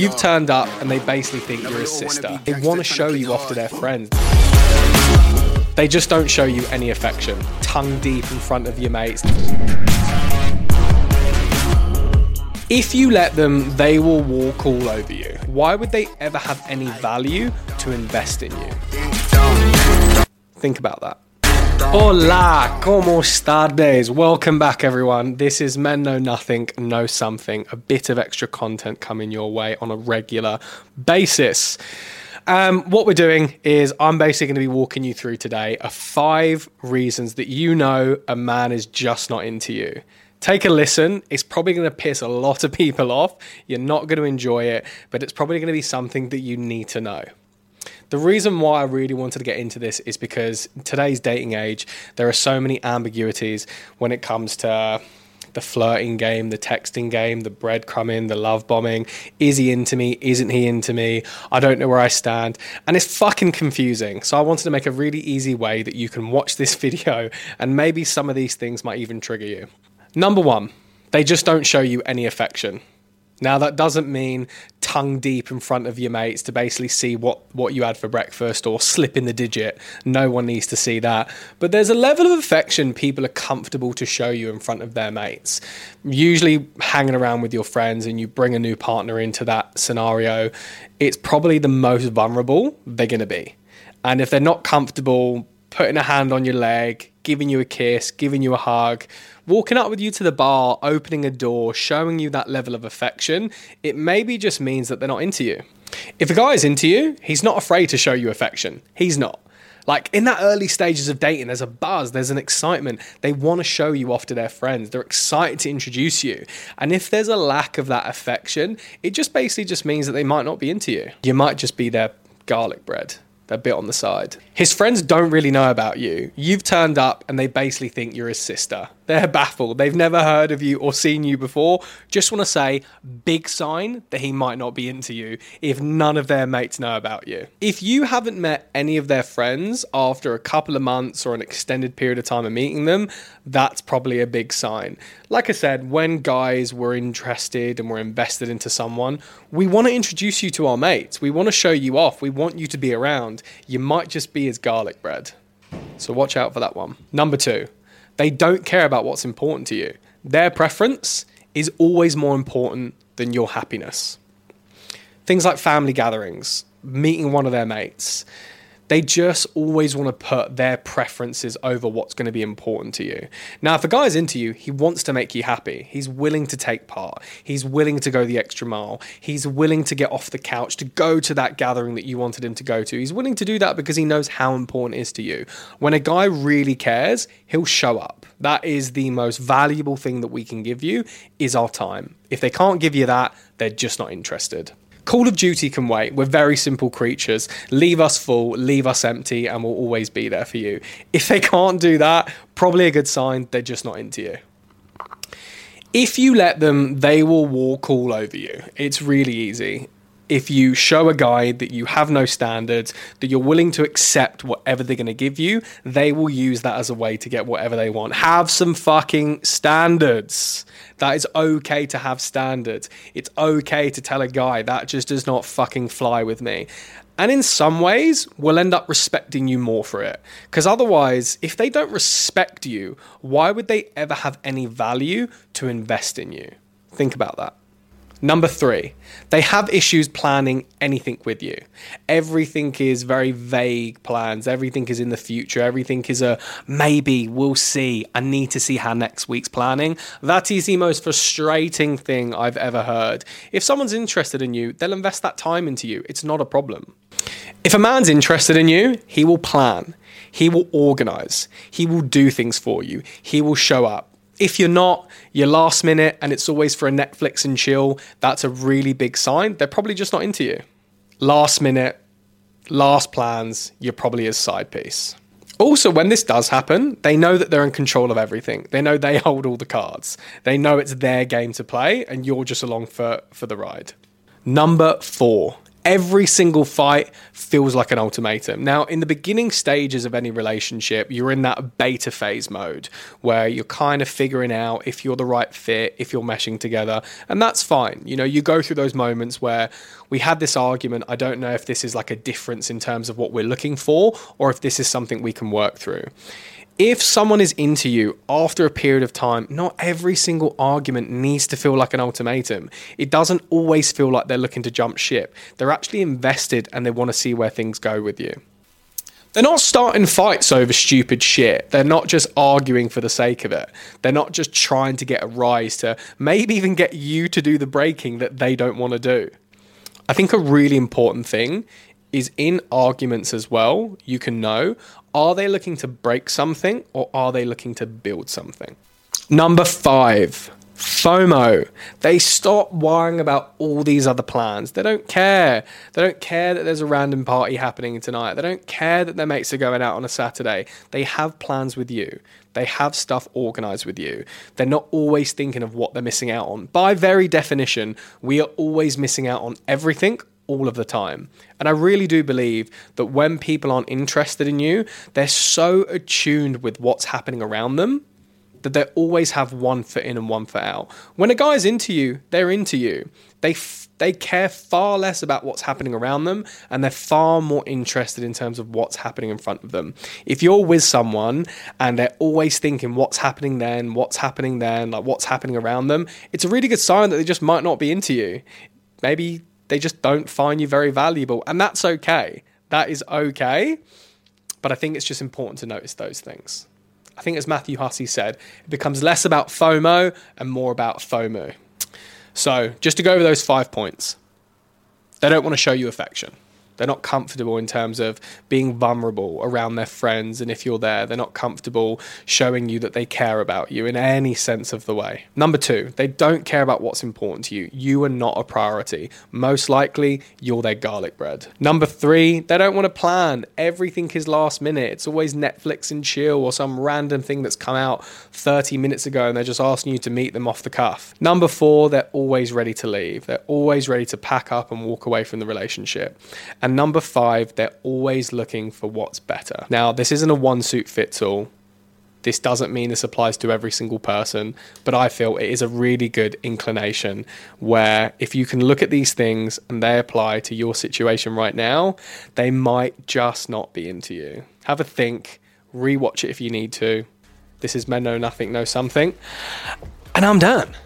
You've turned up and they basically think you're his sister. They want to show you off to their friends. They just don't show you any affection. Tongue deep in front of your mates. If you let them, they will walk all over you. Why would they ever have any value to invest in you? Think about that. Hola, como estades? Welcome back, everyone. This is Men Know Nothing, Know Something, a bit of extra content coming your way on a regular basis. Um, what we're doing is I'm basically going to be walking you through today are five reasons that you know a man is just not into you. Take a listen. It's probably going to piss a lot of people off. You're not going to enjoy it, but it's probably going to be something that you need to know. The reason why I really wanted to get into this is because today's dating age, there are so many ambiguities when it comes to the flirting game, the texting game, the breadcrumbing, the love bombing. Is he into me? Isn't he into me? I don't know where I stand. And it's fucking confusing. So I wanted to make a really easy way that you can watch this video and maybe some of these things might even trigger you. Number one, they just don't show you any affection. Now that doesn't mean tongue deep in front of your mates to basically see what, what you had for breakfast or slip in the digit. No one needs to see that. But there's a level of affection people are comfortable to show you in front of their mates. Usually hanging around with your friends and you bring a new partner into that scenario, it's probably the most vulnerable they're gonna be. And if they're not comfortable putting a hand on your leg, giving you a kiss, giving you a hug, walking up with you to the bar, opening a door, showing you that level of affection, it maybe just means that they're not into you. If a guy is into you, he's not afraid to show you affection. He's not. Like in that early stages of dating, there's a buzz, there's an excitement. They want to show you off to their friends. They're excited to introduce you. And if there's a lack of that affection, it just basically just means that they might not be into you. You might just be their garlic bread a bit on the side. His friends don't really know about you. You've turned up and they basically think you're his sister. They're baffled. They've never heard of you or seen you before. Just want to say, big sign that he might not be into you if none of their mates know about you. If you haven't met any of their friends after a couple of months or an extended period of time of meeting them, that's probably a big sign. Like I said, when guys were interested and were invested into someone, we want to introduce you to our mates. We want to show you off. We want you to be around. You might just be his garlic bread. So watch out for that one. Number two, they don't care about what's important to you. Their preference is always more important than your happiness. Things like family gatherings, meeting one of their mates, they just always want to put their preferences over what's going to be important to you. Now, if a guy's into you, he wants to make you happy. He's willing to take part. He's willing to go the extra mile. He's willing to get off the couch to go to that gathering that you wanted him to go to. He's willing to do that because he knows how important it is to you. When a guy really cares, he'll show up. That is the most valuable thing that we can give you is our time. If they can't give you that, they're just not interested. Call of Duty can wait. We're very simple creatures. Leave us full, leave us empty, and we'll always be there for you. If they can't do that, probably a good sign they're just not into you. If you let them, they will walk all over you. It's really easy if you show a guy that you have no standards, that you're willing to accept whatever they're going to give you, they will use that as a way to get whatever they want. Have some fucking standards. That is okay to have standards. It's okay to tell a guy that just does not fucking fly with me. And in some ways, we'll end up respecting you more for it. Because otherwise, if they don't respect you, why would they ever have any value to invest in you? Think about that. Number three, they have issues planning anything with you. Everything is very vague plans. Everything is in the future. Everything is a maybe, we'll see. I need to see how next week's planning. That is the most frustrating thing I've ever heard. If someone's interested in you, they'll invest that time into you. It's not a problem. If a man's interested in you, he will plan. He will organize. He will do things for you. He will show up. If you're not, you're last minute and it's always for a Netflix and chill, that's a really big sign. They're probably just not into you. Last minute, last plans, you're probably his side piece. Also, when this does happen, they know that they're in control of everything. They know they hold all the cards. They know it's their game to play and you're just along for, for the ride. Number four, every single fight feels like an ultimatum. Now, in the beginning stages of any relationship, you're in that beta phase mode where you're kind of figuring out if you're the right fit, if you're meshing together, and that's fine. You know, you go through those moments where we had this argument. I don't know if this is like a difference in terms of what we're looking for or if this is something we can work through if someone is into you after a period of time, not every single argument needs to feel like an ultimatum. It doesn't always feel like they're looking to jump ship. They're actually invested and they want to see where things go with you. They're not starting fights over stupid shit. They're not just arguing for the sake of it. They're not just trying to get a rise to maybe even get you to do the breaking that they don't want to do. I think a really important thing is in arguments as well, you can know are they looking to break something or are they looking to build something? Number five, FOMO. They stop worrying about all these other plans. They don't care. They don't care that there's a random party happening tonight. They don't care that their mates are going out on a Saturday. They have plans with you. They have stuff organized with you. They're not always thinking of what they're missing out on. By very definition, we are always missing out on everything all of the time. And I really do believe that when people aren't interested in you, they're so attuned with what's happening around them that they always have one foot in and one foot out. When a guy's into you, they're into you. They f- they care far less about what's happening around them and they're far more interested in terms of what's happening in front of them. If you're with someone and they're always thinking what's happening then, what's happening then, like what's happening around them, it's a really good sign that they just might not be into you. Maybe they just don't find you very valuable. And that's okay. That is okay. But I think it's just important to notice those things. I think, as Matthew Hussey said, it becomes less about FOMO and more about FOMO. So, just to go over those five points, they don't want to show you affection. They're not comfortable in terms of being vulnerable around their friends. And if you're there, they're not comfortable showing you that they care about you in any sense of the way. Number two, they don't care about what's important to you. You are not a priority. Most likely, you're their garlic bread. Number three, they don't want to plan. Everything is last minute. It's always Netflix and chill or some random thing that's come out 30 minutes ago and they're just asking you to meet them off the cuff. Number four, they're always ready to leave. They're always ready to pack up and walk away from the relationship. And and number five, they're always looking for what's better. Now, this isn't a one suit fits all. This doesn't mean this applies to every single person, but I feel it is a really good inclination where if you can look at these things and they apply to your situation right now, they might just not be into you. Have a think, rewatch it if you need to. This is Men Know Nothing, Know Something. And I'm done.